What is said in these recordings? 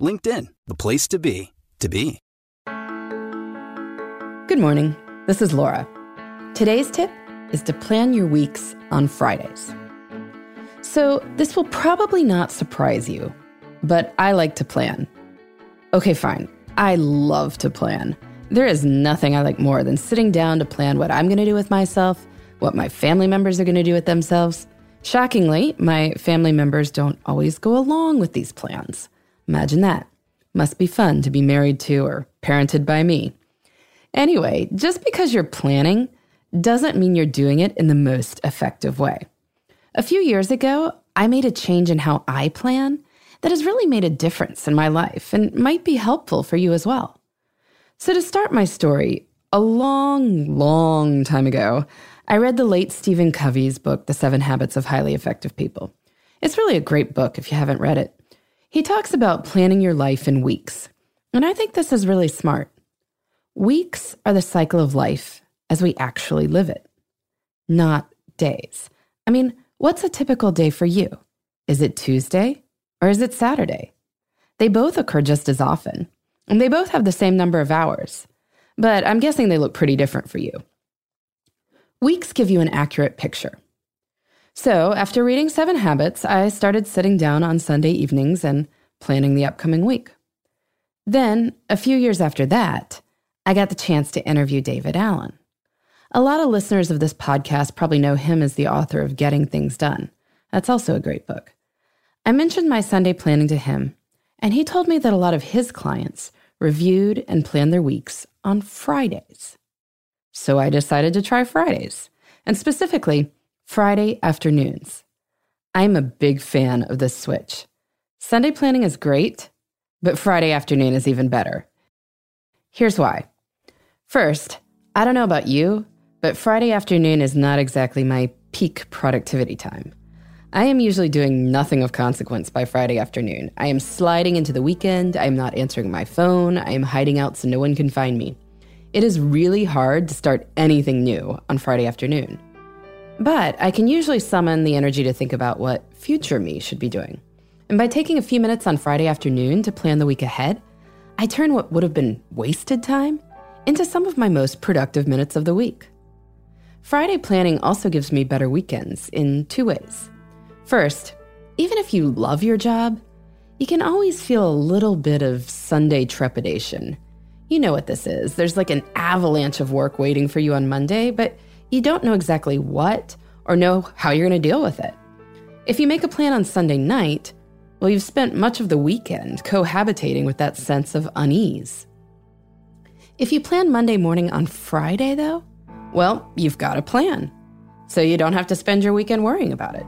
LinkedIn, the place to be, to be. Good morning. This is Laura. Today's tip is to plan your weeks on Fridays. So, this will probably not surprise you, but I like to plan. Okay, fine. I love to plan. There is nothing I like more than sitting down to plan what I'm going to do with myself, what my family members are going to do with themselves. Shockingly, my family members don't always go along with these plans. Imagine that. Must be fun to be married to or parented by me. Anyway, just because you're planning doesn't mean you're doing it in the most effective way. A few years ago, I made a change in how I plan that has really made a difference in my life and might be helpful for you as well. So, to start my story, a long, long time ago, I read the late Stephen Covey's book, The Seven Habits of Highly Effective People. It's really a great book if you haven't read it. He talks about planning your life in weeks, and I think this is really smart. Weeks are the cycle of life as we actually live it, not days. I mean, what's a typical day for you? Is it Tuesday or is it Saturday? They both occur just as often, and they both have the same number of hours, but I'm guessing they look pretty different for you. Weeks give you an accurate picture. So, after reading Seven Habits, I started sitting down on Sunday evenings and planning the upcoming week. Then, a few years after that, I got the chance to interview David Allen. A lot of listeners of this podcast probably know him as the author of Getting Things Done. That's also a great book. I mentioned my Sunday planning to him, and he told me that a lot of his clients reviewed and planned their weeks on Fridays. So I decided to try Fridays, and specifically Friday afternoons. I'm a big fan of this switch. Sunday planning is great, but Friday afternoon is even better. Here's why. First, I don't know about you, but Friday afternoon is not exactly my peak productivity time. I am usually doing nothing of consequence by Friday afternoon. I am sliding into the weekend. I am not answering my phone. I am hiding out so no one can find me. It is really hard to start anything new on Friday afternoon. But I can usually summon the energy to think about what future me should be doing. And by taking a few minutes on Friday afternoon to plan the week ahead, I turn what would have been wasted time into some of my most productive minutes of the week. Friday planning also gives me better weekends in two ways. First, even if you love your job, you can always feel a little bit of Sunday trepidation. You know what this is. There's like an avalanche of work waiting for you on Monday, but you don't know exactly what or know how you're going to deal with it. If you make a plan on Sunday night, well, you've spent much of the weekend cohabitating with that sense of unease. If you plan Monday morning on Friday, though, well, you've got a plan. So you don't have to spend your weekend worrying about it.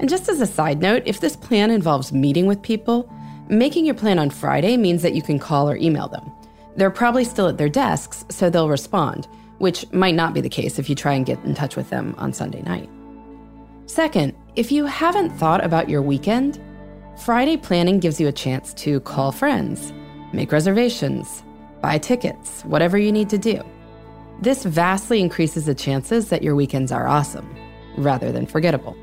And just as a side note, if this plan involves meeting with people, making your plan on Friday means that you can call or email them. They're probably still at their desks, so they'll respond, which might not be the case if you try and get in touch with them on Sunday night. Second, if you haven't thought about your weekend, Friday planning gives you a chance to call friends, make reservations, buy tickets, whatever you need to do. This vastly increases the chances that your weekends are awesome, rather than forgettable.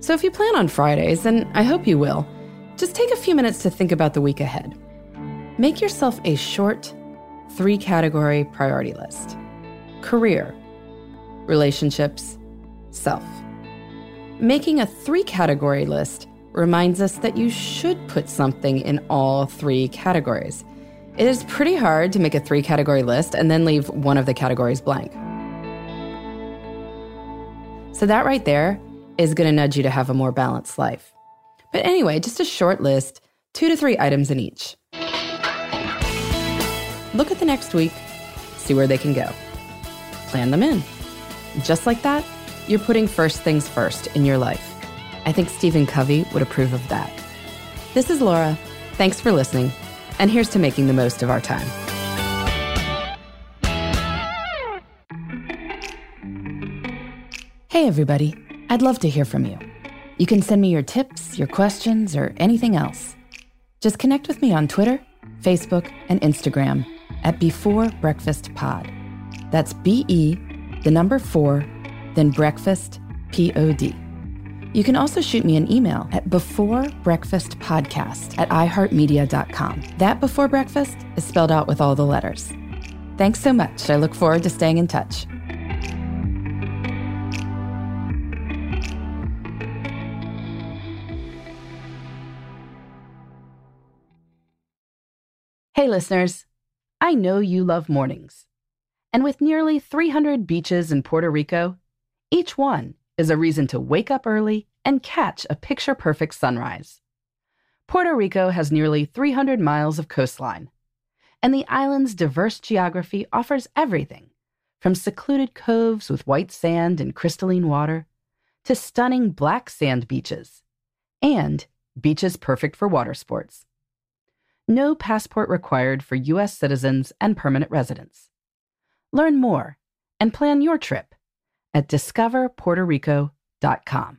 So if you plan on Fridays, and I hope you will, just take a few minutes to think about the week ahead. Make yourself a short, three category priority list career, relationships, self. Making a three category list reminds us that you should put something in all three categories. It is pretty hard to make a three category list and then leave one of the categories blank. So, that right there is going to nudge you to have a more balanced life. But anyway, just a short list, two to three items in each. Look at the next week, see where they can go. Plan them in. Just like that, you're putting first things first in your life. I think Stephen Covey would approve of that. This is Laura. Thanks for listening. And here's to making the most of our time. Hey, everybody. I'd love to hear from you. You can send me your tips, your questions, or anything else. Just connect with me on Twitter, Facebook, and Instagram at Before Breakfast Pod. That's B E, the number four, then breakfast, P O D. You can also shoot me an email at beforebreakfastpodcast at iheartmedia.com. That before breakfast is spelled out with all the letters. Thanks so much. I look forward to staying in touch. Hey, listeners. I know you love mornings. And with nearly 300 beaches in Puerto Rico, each one is a reason to wake up early and catch a picture perfect sunrise. Puerto Rico has nearly 300 miles of coastline, and the island's diverse geography offers everything from secluded coves with white sand and crystalline water to stunning black sand beaches and beaches perfect for water sports no passport required for U.S. citizens and permanent residents. Learn more and plan your trip at discoverpuertorico.com.